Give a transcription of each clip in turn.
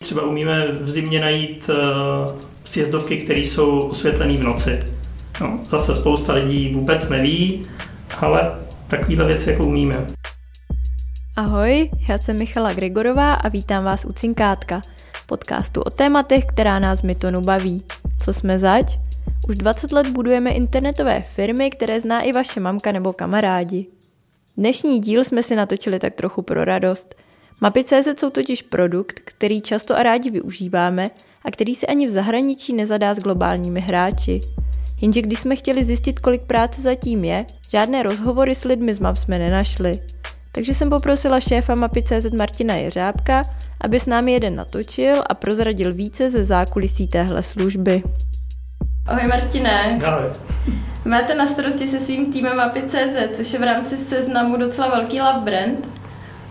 Třeba umíme v zimě najít uh, sjezdovky, které jsou osvětlené v noci. No, zase spousta lidí vůbec neví, ale takovýhle věci jako umíme. Ahoj, já jsem Michala Gregorová a vítám vás u Cinkátka, podcastu o tématech, která nás Mytonu baví. Co jsme zač? Už 20 let budujeme internetové firmy, které zná i vaše mamka nebo kamarádi. Dnešní díl jsme si natočili tak trochu pro radost. Mapy.cz jsou totiž produkt, který často a rádi využíváme a který se ani v zahraničí nezadá s globálními hráči. Jenže když jsme chtěli zjistit, kolik práce zatím je, žádné rozhovory s lidmi z map jsme nenašli. Takže jsem poprosila šéfa Mapy.cz Martina Jeřábka, aby s námi jeden natočil a prozradil více ze zákulisí téhle služby. Ahoj Martine. Ahoj. Máte na starosti se svým týmem Mapy.cz, což je v rámci seznamu docela velký love brand.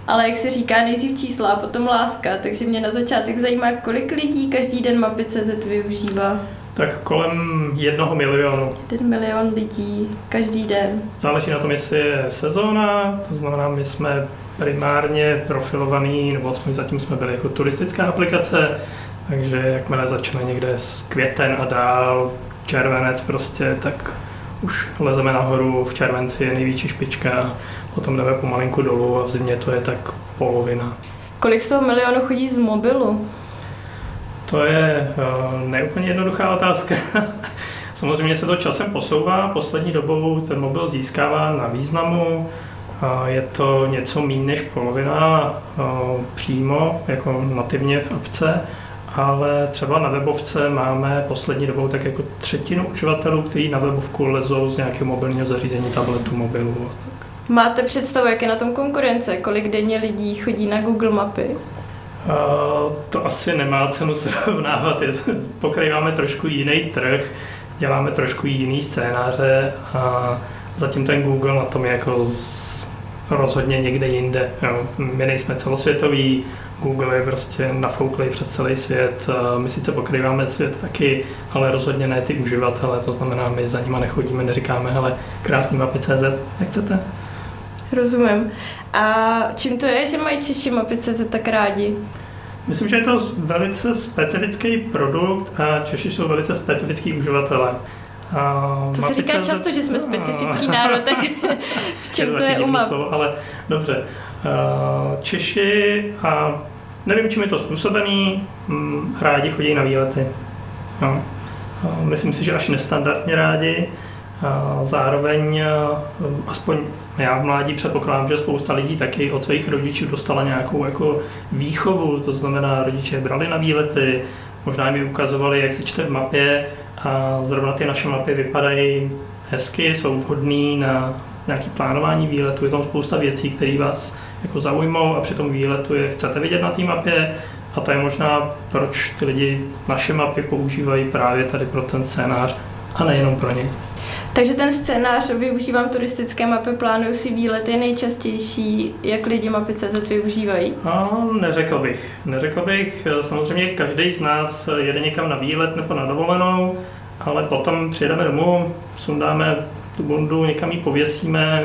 Ale jak se říká, nejdřív čísla a potom láska, takže mě na začátek zajímá, kolik lidí každý den Mapy.cz využívá. Tak kolem jednoho milionu. Jeden milion lidí každý den. Záleží na tom, jestli je sezóna, to znamená, my jsme primárně profilovaný, nebo aspoň zatím jsme byli jako turistická aplikace, takže jakmile začne někde z květen a dál, červenec prostě, tak už lezeme nahoru, v červenci je největší špička, potom jdeme pomalinku dolů a v zimě to je tak polovina. Kolik z toho milionu chodí z mobilu? To je uh, neúplně jednoduchá otázka. Samozřejmě se to časem posouvá, poslední dobou ten mobil získává na významu, je to něco méně než polovina uh, přímo, jako nativně v apce, ale třeba na webovce máme poslední dobou tak jako třetinu uživatelů, kteří na webovku lezou z nějakého mobilního zařízení, tabletu, mobilu. Máte představu, jak je na tom konkurence? Kolik denně lidí chodí na Google mapy? Uh, to asi nemá cenu srovnávat. Pokrýváme trošku jiný trh, děláme trošku jiný scénáře a zatím ten Google na tom je jako rozhodně někde jinde. Jo. My nejsme celosvětoví, Google je prostě nafouklý přes celý svět. My sice pokrýváme svět taky, ale rozhodně ne ty uživatele, to znamená, my za nima nechodíme, neříkáme, hele, krásný mapy.cz, nechcete? Rozumím. A čím to je, že mají Češi mapy.cz tak rádi? Myslím, že je to velice specifický produkt a Češi jsou velice specifický uživatelé. A to se říká často, že jsme specifický národ, tak v čem to je umap? ale dobře. Češi a nevím, čím je to způsobený, hm, rádi chodí na výlety. No. Myslím si, že až nestandardně rádi. Zároveň, aspoň já v mládí předpokládám, že spousta lidí taky od svých rodičů dostala nějakou jako výchovu, to znamená, rodiče brali na výlety, možná mi ukazovali, jak se čte v mapě a zrovna ty naše mapy vypadají hezky, jsou vhodné na nějaký plánování výletu, je tam spousta věcí, které vás jako zaujmou a při tom výletu je chcete vidět na té mapě a to je možná, proč ty lidi naše mapy používají právě tady pro ten scénář a nejenom pro něj. Takže ten scénář využívám turistické mapy, plánuju si výlet, je nejčastější, jak lidi mapy CZ využívají? No, neřekl bych. Neřekl bych. Samozřejmě každý z nás jede někam na výlet nebo na dovolenou, ale potom přijedeme domů, sundáme tu bundu, někam ji pověsíme,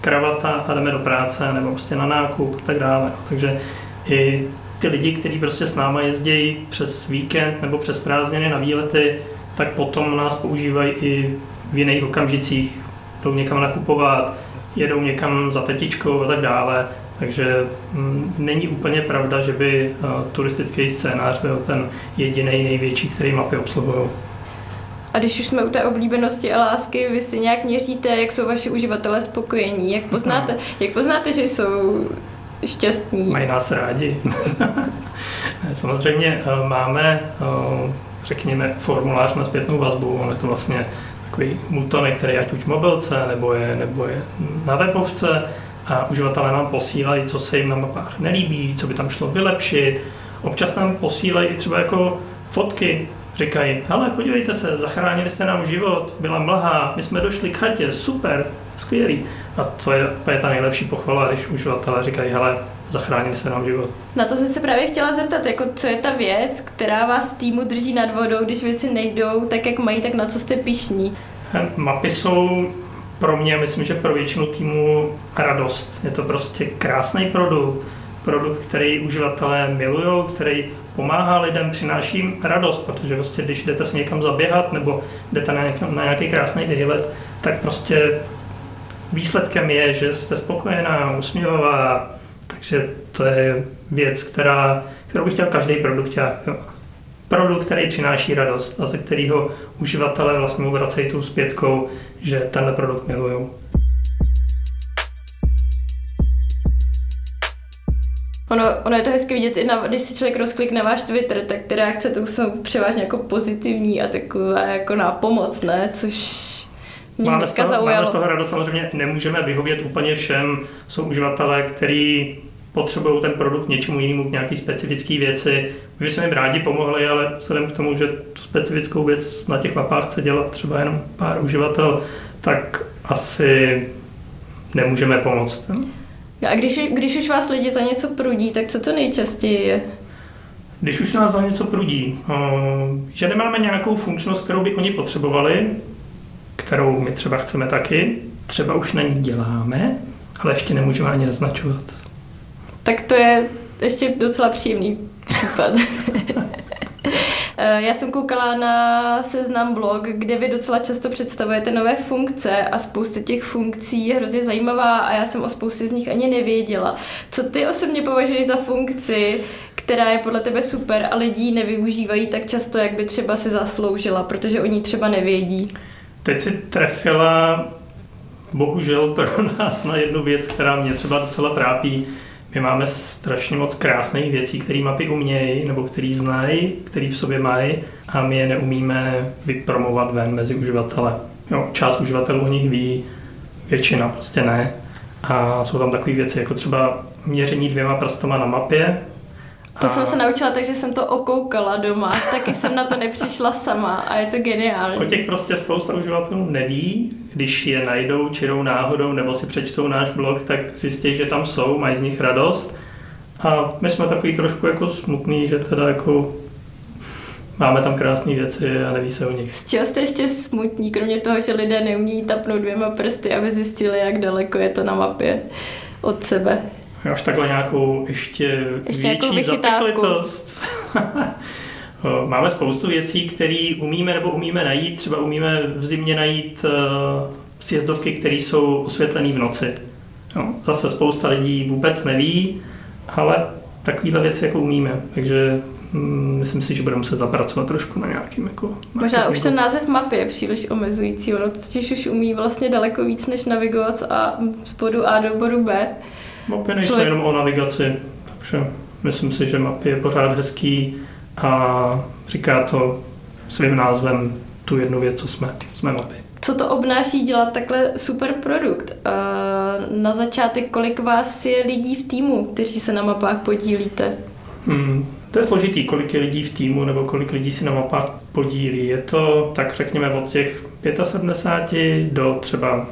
kravata a jdeme do práce nebo prostě na nákup a tak dále. Takže i ty lidi, kteří prostě s náma jezdí přes víkend nebo přes prázdniny na výlety, tak potom nás používají i v jiných okamžicích. Jdou někam nakupovat, jedou někam za tetičkou a tak dále. Takže mm, není úplně pravda, že by uh, turistický scénář byl ten jediný největší, který mapy obsluhují. A když už jsme u té oblíbenosti a lásky, vy si nějak měříte, jak jsou vaši uživatelé spokojení, jak poznáte, no. jak poznáte že jsou šťastní? Mají nás rádi. Samozřejmě uh, máme, uh, řekněme, formulář na zpětnou vazbu, on je to vlastně takový mutonek, který ať už mobilce, nebo je, nebo je na webovce a uživatelé nám posílají, co se jim na mapách nelíbí, co by tam šlo vylepšit. Občas nám posílají třeba jako fotky, říkají, hele, podívejte se, zachránili jste nám život, byla mlha, my jsme došli k chatě, super, skvělý. A co je, je ta nejlepší pochvala, když uživatelé říkají, hele, zachránili se nám život. Na to jsem se právě chtěla zeptat, jako co je ta věc, která vás v týmu drží nad vodou, když věci nejdou tak, jak mají, tak na co jste pišní? Mapy jsou pro mě, myslím, že pro většinu týmu radost. Je to prostě krásný produkt, produkt, který uživatelé milují, který pomáhá lidem, přináší radost, protože prostě když jdete si někam zaběhat nebo jdete na, nějaký, na nějaký krásný výlet, tak prostě výsledkem je, že jste spokojená, usměvavá, takže to je věc, která, kterou bych chtěl každý produkt Produkt, který přináší radost a ze kterého uživatelé vlastně mu vracejí tu zpětkou, že tenhle produkt milují. Ono, ono je to hezky vidět, i na, když si člověk rozklikne váš Twitter, tak ty reakce to jsou převážně jako pozitivní a takové jako na pomoc, ne? Což mě máme z, toho, zaujalo. máme z toho radost, samozřejmě nemůžeme vyhovět úplně všem. Jsou uživatelé, kteří potřebují ten produkt něčemu jinému, k nějaký specifické věci. My bychom jim rádi pomohli, ale vzhledem k tomu, že tu specifickou věc na těch mapách chce dělat třeba jenom pár uživatel, tak asi nemůžeme pomoct. A když, když už vás lidi za něco prudí, tak co to nejčastěji je? Když už nás za něco prudí, eh, že nemáme nějakou funkčnost, kterou by oni potřebovali, kterou my třeba chceme taky, třeba už na ní děláme, ale ještě nemůžeme ani naznačovat. Tak to je ještě docela příjemný případ. Eh, já jsem koukala na seznam blog, kde vy docela často představujete nové funkce a spousta těch funkcí je hrozně zajímavá a já jsem o spoustě z nich ani nevěděla. Co ty osobně považuješ za funkci, která je podle tebe super a lidi nevyužívají tak často, jak by třeba si zasloužila, protože oni třeba nevědí? Teď si trefila bohužel pro nás na jednu věc, která mě třeba docela trápí my máme strašně moc krásných věcí, které mapy umějí, nebo který znají, který v sobě mají a my je neumíme vypromovat ven mezi uživatele. Jo, část uživatelů o nich ví, většina prostě ne. A jsou tam takové věci, jako třeba měření dvěma prstama na mapě, to a... jsem se naučila, takže jsem to okoukala doma. Taky jsem na to nepřišla sama a je to geniální. O těch prostě spousta uživatelů neví. Když je najdou čirou náhodou nebo si přečtou náš blog, tak zjistí, že tam jsou, mají z nich radost. A my jsme takový trošku jako smutný, že teda jako máme tam krásné věci a neví se o nich. Z čeho jste ještě smutní, kromě toho, že lidé neumí tapnout dvěma prsty, aby zjistili, jak daleko je to na mapě od sebe? Až takhle nějakou ještě, ještě větší zapeklitost. Máme spoustu věcí, které umíme nebo umíme najít. Třeba umíme v zimě najít uh, sjezdovky, které jsou osvětlené v noci. No, zase spousta lidí vůbec neví, ale takovéhle věci jako umíme. Takže mm, myslím si, že budeme se zapracovat trošku na nějakým jako Možná už ten název mapy je příliš omezující. Ono totiž už umí vlastně daleko víc, než navigovat z bodu A do bodu B. Mapy nejsou člověk... jenom o navigaci, takže myslím si, že mapy je pořád hezký a říká to svým názvem tu jednu věc, co jsme, jsme mapy. Co to obnáší dělat takhle super produkt? Na začátek, kolik vás je lidí v týmu, kteří se na mapách podílíte? Hmm, to je složitý, kolik je lidí v týmu nebo kolik lidí si na mapách podílí. Je to, tak řekněme, od těch 75 do třeba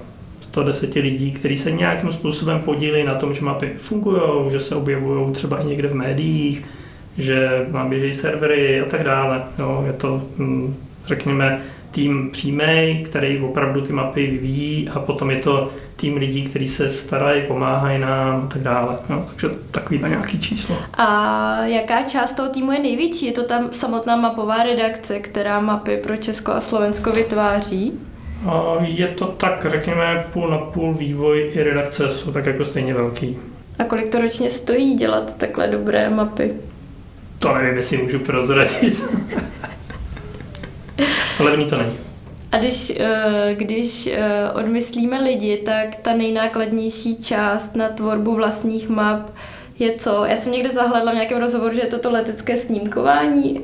110 lidí, kteří se nějakým způsobem podílí na tom, že mapy fungují, že se objevují třeba i někde v médiích, že vám běží servery a tak dále. Jo, je to, hm, řekněme, tým přímý, který opravdu ty mapy vyvíjí a potom je to tým lidí, kteří se starají, pomáhají nám a tak dále. Jo, takže takový na nějaký číslo. A jaká část toho týmu je největší? Je to tam samotná mapová redakce, která mapy pro Česko a Slovensko vytváří? Je to tak, řekněme, půl na půl vývoj i redakce jsou tak jako stejně velký. A kolik to ročně stojí dělat takhle dobré mapy? To nevím, jestli můžu prozradit. Levný to není. A když, eh, když eh, odmyslíme lidi, tak ta nejnákladnější část na tvorbu vlastních map je co? Já jsem někde zahledla v nějakém rozhovoru, že je to to letecké snímkování.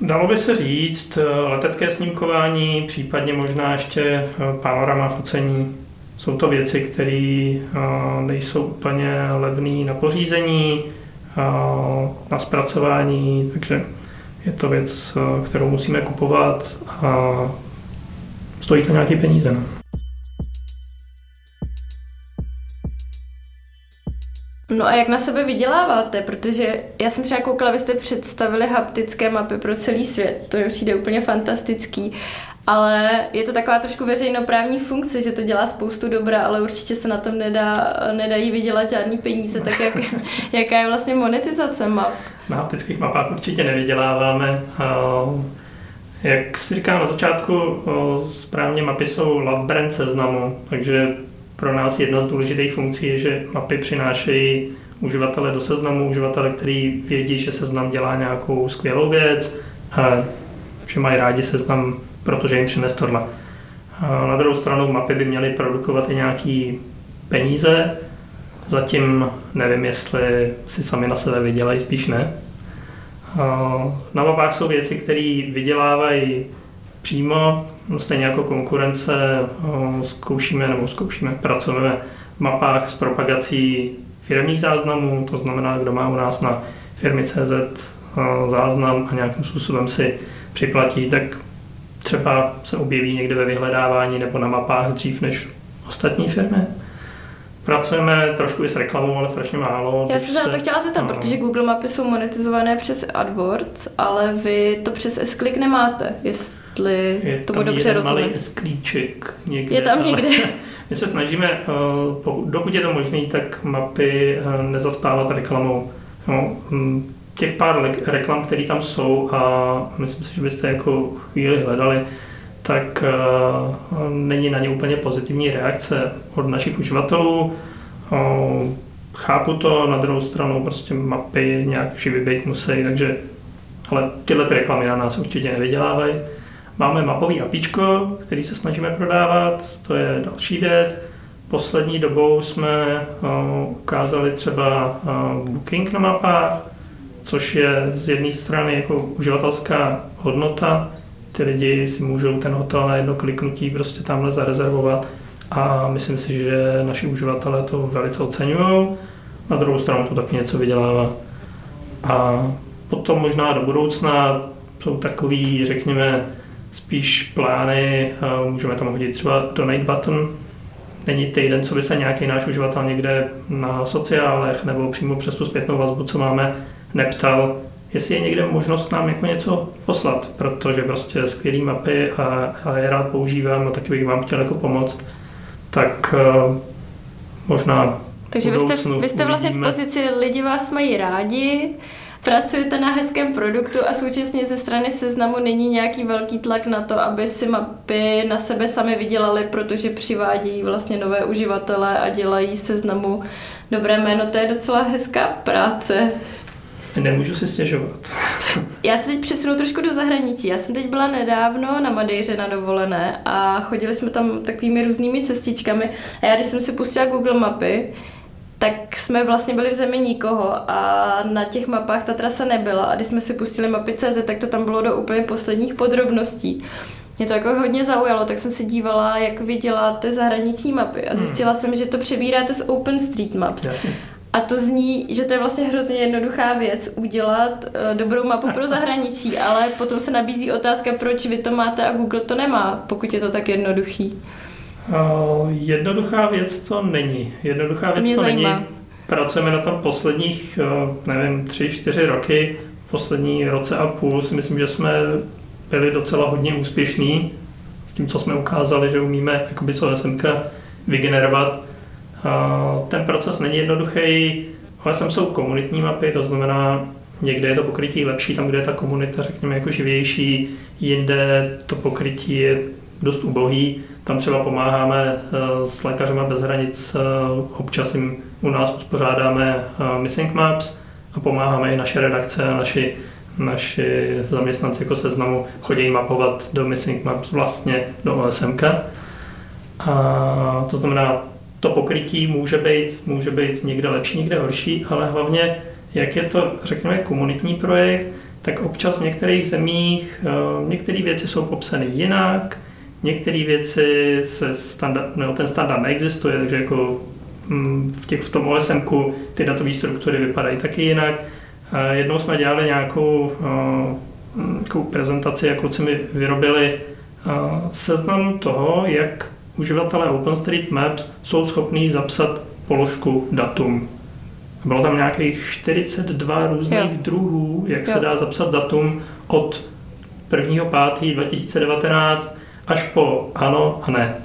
Dalo by se říct, eh, letecké snímkování, případně možná ještě eh, panorama focení. Jsou to věci, které eh, nejsou úplně levné na pořízení, na zpracování, takže je to věc, kterou musíme kupovat a stojí to nějaké peníze. No. No a jak na sebe vyděláváte? Protože já jsem třeba koukala, vy jste představili haptické mapy pro celý svět. To mi přijde úplně fantastický. ale je to taková trošku veřejnoprávní funkce, že to dělá spoustu dobra, ale určitě se na tom nedá, nedají vydělat žádný peníze, tak jak, jaká je vlastně monetizace map? Na optických mapách určitě nevyděláváme. Jak si říkám na začátku, správně mapy jsou love brand seznamu, takže pro nás jedna z důležitých funkcí je, že mapy přinášejí uživatele do seznamu, uživatele, který vědí, že seznam dělá nějakou skvělou věc, a že mají rádi seznam, protože jim přines tohle. Na druhou stranu mapy by měly produkovat i nějaký peníze, zatím nevím, jestli si sami na sebe vydělají, spíš ne. Na mapách jsou věci, které vydělávají přímo, stejně jako konkurence zkoušíme nebo zkoušíme, pracujeme v mapách s propagací firmních záznamů, to znamená, kdo má u nás na firmy CZ záznam a nějakým způsobem si připlatí, tak třeba se objeví někde ve vyhledávání nebo na mapách dřív než ostatní firmy. Pracujeme trošku i s reklamou, ale strašně málo. Já jsem se na to chtěla zeptat, no. protože Google mapy jsou monetizované přes AdWords, ale vy to přes S-Click nemáte, jestli je tomu dobře rozumím. malý S-klíček někde. Je tam někde. My se snažíme, eh, dokud je to možné, tak mapy eh, nezaspávat reklamou. No, těch pár reklam, které tam jsou a myslím si, že byste jako chvíli hledali, tak uh, není na ně úplně pozitivní reakce od našich uživatelů. Chápu to, na druhou stranu prostě mapy nějak živý být musí, takže ale tyhle ty reklamy na nás určitě nevydělávají. Máme mapový apíčko, který se snažíme prodávat, to je další věc. Poslední dobou jsme uh, ukázali třeba uh, booking na mapách, což je z jedné strany jako uživatelská hodnota, ty lidi si můžou ten hotel na jedno kliknutí prostě tamhle zarezervovat a myslím si, že naši uživatelé to velice oceňují. Na druhou stranu to taky něco vydělává. A potom možná do budoucna jsou takový, řekněme, spíš plány, můžeme tam hodit třeba donate button, není týden, co by se nějaký náš uživatel někde na sociálech nebo přímo přes tu zpětnou vazbu, co máme, neptal, jestli je někde možnost nám jako něco poslat, protože prostě skvělý mapy a, a je rád používám a taky bych vám chtěl jako pomoct, tak uh, možná Takže vy jste, vy jste vlastně v pozici, lidi vás mají rádi, pracujete na hezkém produktu a současně ze strany seznamu není nějaký velký tlak na to, aby si mapy na sebe sami vydělali, protože přivádí vlastně nové uživatele a dělají seznamu dobré jméno. To je docela hezká práce. Nemůžu si stěžovat. Já se teď přesunu trošku do zahraničí. Já jsem teď byla nedávno na Madejře na dovolené a chodili jsme tam takovými různými cestičkami. A já, když jsem si pustila Google mapy, tak jsme vlastně byli v zemi nikoho a na těch mapách ta trasa nebyla. A když jsme si pustili mapy CZ, tak to tam bylo do úplně posledních podrobností. Mě to jako hodně zaujalo, tak jsem se dívala, jak vy děláte zahraniční mapy a hmm. zjistila hmm. jsem, že to přebíráte z OpenStreetMaps. Jasně. A to zní, že to je vlastně hrozně jednoduchá věc udělat uh, dobrou mapu pro zahraničí, ale potom se nabízí otázka, proč vy to máte a Google to nemá, pokud je to tak jednoduchý. Uh, jednoduchá věc to není. Jednoduchá věc to, to není. Pracujeme na tom posledních, uh, nevím, tři, čtyři roky. V poslední roce a půl si myslím, že jsme byli docela hodně úspěšní s tím, co jsme ukázali, že umíme jakoby co SMK vygenerovat ten proces není jednoduchý, ale sem jsou komunitní mapy, to znamená, někde je to pokrytí lepší, tam, kde je ta komunita, řekněme, jako živější, jinde to pokrytí je dost ubohý. Tam třeba pomáháme eh, s lékařema bez hranic, eh, občas jim u nás uspořádáme eh, Missing Maps a pomáháme i naše redakce a naši, naši zaměstnanci jako seznamu chodí mapovat do Missing Maps vlastně do OSMK. A to znamená, to pokrytí může být, může být někde lepší, někde horší, ale hlavně, jak je to, řekněme, komunitní projekt, tak občas v některých zemích některé věci jsou popsány jinak, některé věci se standard, nebo ten standard neexistuje, takže jako mm, v, těch, v tom osm ty datové struktury vypadají taky jinak. Jednou jsme dělali nějakou, eh, nějakou prezentaci a kluci mi vyrobili eh, seznam toho, jak uživatelé OpenStreetMaps jsou schopní zapsat položku datum. Bylo tam nějakých 42 různých jo. druhů, jak jo. se dá zapsat datum od 1.5.2019 až po ano a ne.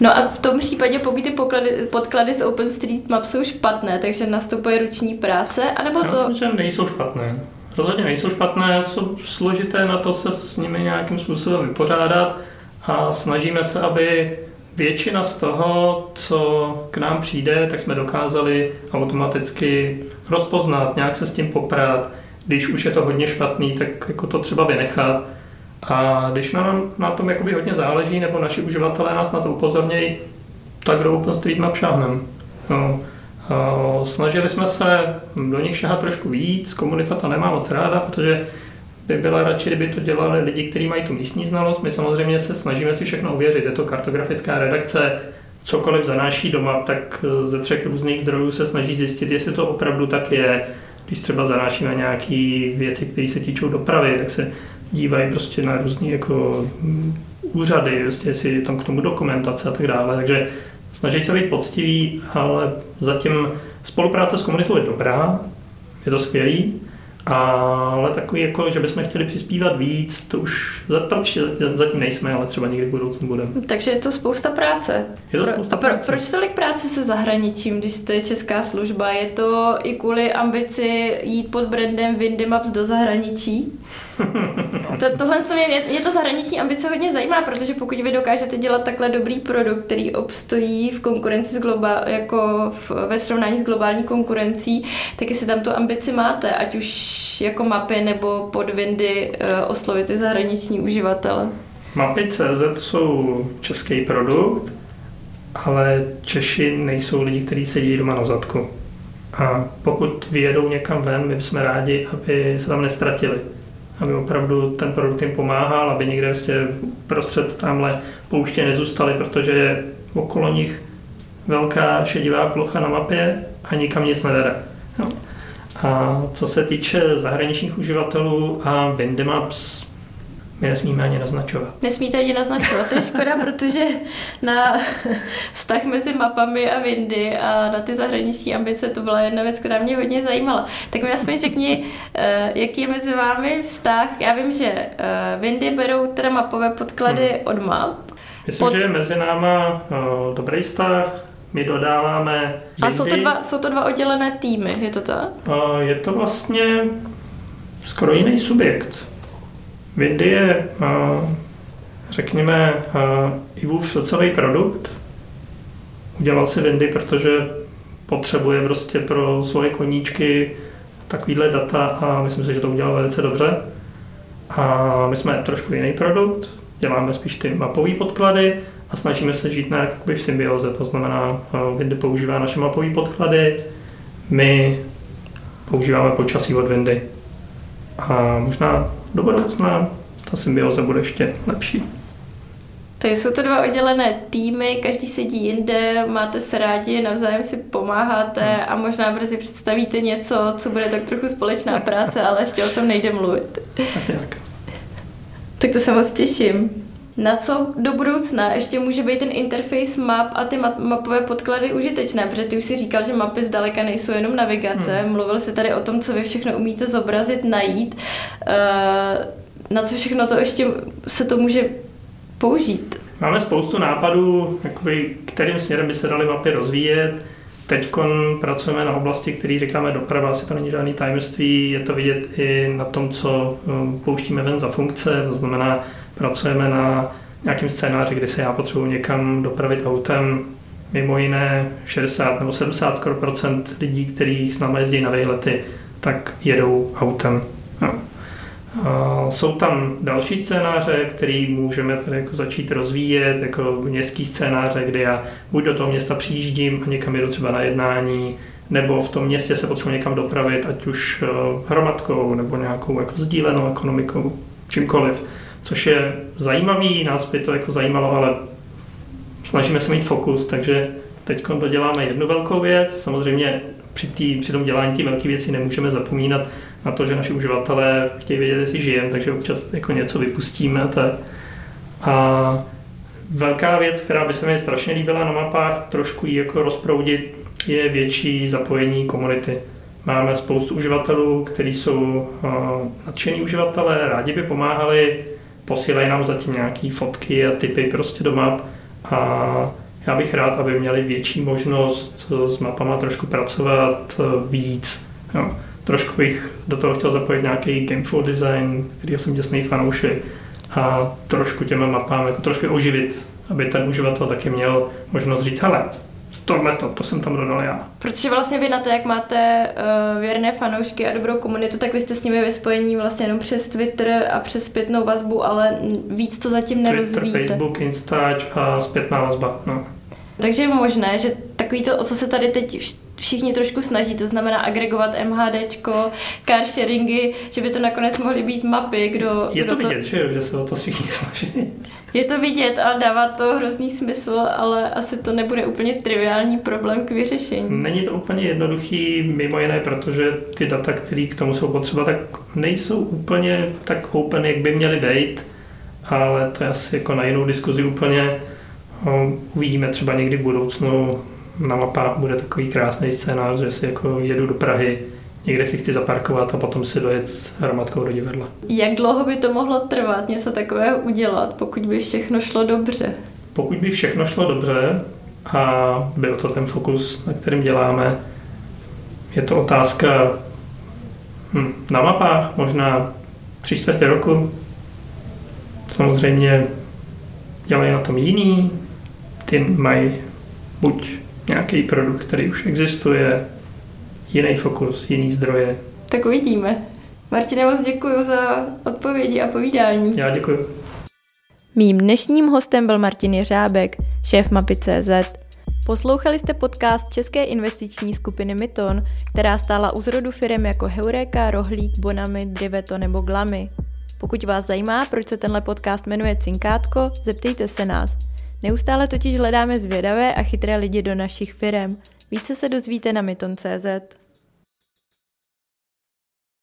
No a v tom případě, pokud ty poklady, podklady z OpenStreetMap jsou špatné, takže nastupuje ruční práce, anebo Já to... myslím, že nejsou špatné. Rozhodně nejsou špatné, jsou složité na to se s nimi nějakým způsobem vypořádat a snažíme se, aby většina z toho, co k nám přijde, tak jsme dokázali automaticky rozpoznat, nějak se s tím poprat. Když už je to hodně špatný, tak jako to třeba vynechat. A když nám na tom jakoby hodně záleží, nebo naši uživatelé nás na to upozornějí, tak do OpenStreetMap šáhnem. No. Snažili jsme se do nich šahat trošku víc, komunita to nemá moc ráda, protože by byla radši, kdyby to dělali lidi, kteří mají tu místní znalost. My samozřejmě se snažíme si všechno ověřit. Je to kartografická redakce, cokoliv zanáší doma, tak e, ze třech různých zdrojů se snaží zjistit, jestli to opravdu tak je. Když třeba zanášíme nějaké věci, které se týčou dopravy, tak se dívají prostě na různé jako mm, úřady, prostě jestli je tam k tomu dokumentace a tak dále. Takže snaží se být poctiví, ale zatím spolupráce s komunitou je dobrá, je to skvělý, ale takový, jako, že bychom chtěli přispívat víc, to už to zatím nejsme, ale třeba někdy v budoucnu budeme. Takže je to spousta práce. Je to spousta pro, práce. Proč tolik práce se zahraničím, když jste česká služba? Je to i kvůli ambici jít pod brandem Windy Maps do zahraničí? to, tohle mě, je, to zahraniční ambice hodně zajímá, protože pokud vy dokážete dělat takhle dobrý produkt, který obstojí v konkurenci s globál, jako v, ve srovnání s globální konkurencí, tak jestli tam tu ambici máte, ať už jako mapy nebo podvindy uh, oslovit i zahraniční uživatele? Mapy.cz jsou český produkt, ale Češi nejsou lidi, kteří sedí doma na zadku. A pokud vyjedou někam ven, my bychom rádi, aby se tam nestratili. Aby opravdu ten produkt jim pomáhal, aby někde vlastně prostřed tamhle pouště nezůstali, protože je okolo nich velká šedivá plocha na mapě a nikam nic nevede. A co se týče zahraničních uživatelů a Windemaps, my nesmíme ani naznačovat. Nesmíte ani naznačovat, to je škoda, protože na vztah mezi mapami a Windy a na ty zahraniční ambice to byla jedna věc, která mě hodně zajímala. Tak mi aspoň řekni, eh, jaký je mezi vámi vztah. Já vím, že eh, Windy berou teda mapové podklady hmm. od map. Myslím, Pod... že je mezi náma uh, dobrý vztah, my dodáváme A jsou to, dva, jsou to dva oddělené týmy, je to tak? Je to vlastně skoro jiný subjekt. Windy je, řekněme, Ivův srdcový produkt. Udělal si Windy, protože potřebuje prostě pro svoje koníčky takovýhle data a myslím si, že to udělal velice dobře. A my jsme trošku jiný produkt, děláme spíš ty mapové podklady a snažíme se žít nějak v symbioze. To znamená, Windy používá naše mapové podklady, my používáme počasí od Windy. A možná do budoucna ta symbioza bude ještě lepší. Takže jsou to dva oddělené týmy, každý sedí jinde, máte se rádi, navzájem si pomáháte hmm. a možná brzy představíte něco, co bude tak trochu společná práce, ale ještě o tom nejde mluvit. Tak. Tak to se moc těším. Na co do budoucna ještě může být ten interface map a ty mapové podklady užitečné, protože ty už si říkal, že mapy zdaleka nejsou jenom navigace, hmm. mluvil si tady o tom, co vy všechno umíte zobrazit, najít. Uh, na co všechno to ještě se to může použít? Máme spoustu nápadů, jakoby, kterým směrem by se daly mapy rozvíjet. Teď pracujeme na oblasti, který říkáme doprava, asi to není žádný tajemství, je to vidět i na tom, co um, pouštíme ven za funkce, to znamená, pracujeme na nějakém scénáři, kdy se já potřebuji někam dopravit autem, mimo jiné 60 nebo 70 procent lidí, kteří s námi jezdí na výlety, tak jedou autem. No. Jsou tam další scénáře, které můžeme tady jako začít rozvíjet, jako městský scénáře, kde já buď do toho města přijíždím a někam jedu třeba na jednání, nebo v tom městě se potřebuji někam dopravit, ať už eh, hromadkou nebo nějakou jako sdílenou ekonomikou, čímkoliv. Což je zajímavý, nás by to jako zajímalo, ale snažíme se mít fokus, takže teď doděláme jednu velkou věc. Samozřejmě při, tý, při tom dělání té velké věci nemůžeme zapomínat na to, že naši uživatelé chtějí vědět, jestli žijeme, takže občas jako něco vypustíme. Tak. A velká věc, která by se mi strašně líbila na mapách, trošku ji jako rozproudit, je větší zapojení komunity. Máme spoustu uživatelů, kteří jsou uh, nadšení uživatelé, rádi by pomáhali, posílají nám zatím nějaké fotky a typy prostě do map a já bych rád, aby měli větší možnost s mapama trošku pracovat víc. Jo. Trošku bych do toho chtěl zapojit nějaký gameful design, který jsem děsný fanoušek a trošku těma mapám jako trošku oživit, aby ten uživatel taky měl možnost říct, hele, tohle to, to jsem tam dodal já. Protože vlastně vy na to, jak máte uh, věrné fanoušky a dobrou komunitu, tak vy jste s nimi ve spojení vlastně jenom přes Twitter a přes zpětnou vazbu, ale víc to zatím nerozvíjíte. Twitter, Facebook, Instač a zpětná vazba. No. Takže je možné, že takový to, o co se tady teď všichni trošku snaží, to znamená agregovat MHDčko, car sharingy, že by to nakonec mohly být mapy, kdo... Je kdo to vidět, to... že, že se o to všichni snaží. Je to vidět a dává to hrozný smysl, ale asi to nebude úplně triviální problém k vyřešení. Není to úplně jednoduchý, mimo jiné, protože ty data, které k tomu jsou potřeba, tak nejsou úplně tak open, jak by měly být, ale to je asi jako na jinou diskuzi úplně. Uvidíme třeba někdy v budoucnu, na mapách bude takový krásný scénář, že si jako jedu do Prahy, někde si chci zaparkovat a potom si dojet s hromadkou do divadla. Jak dlouho by to mohlo trvat něco takového udělat, pokud by všechno šlo dobře? Pokud by všechno šlo dobře a byl to ten fokus, na kterým děláme, je to otázka hm, na mapách, možná tři čtvrtě roku. Samozřejmě dělají na tom jiný, ty mají buď nějaký produkt, který už existuje, jiný fokus, jiný zdroje. Tak uvidíme. Martine, moc děkuji za odpovědi a povídání. Já děkuji. Mým dnešním hostem byl Martin Jeřábek, šéf Mapy.cz. Poslouchali jste podcast české investiční skupiny Myton, která stála u zrodu firm jako Heureka, Rohlík, Bonami, Driveto nebo Glamy. Pokud vás zajímá, proč se tenhle podcast jmenuje Cinkátko, zeptejte se nás. Neustále totiž hledáme zvědavé a chytré lidi do našich firm. Více se dozvíte na myton.cz.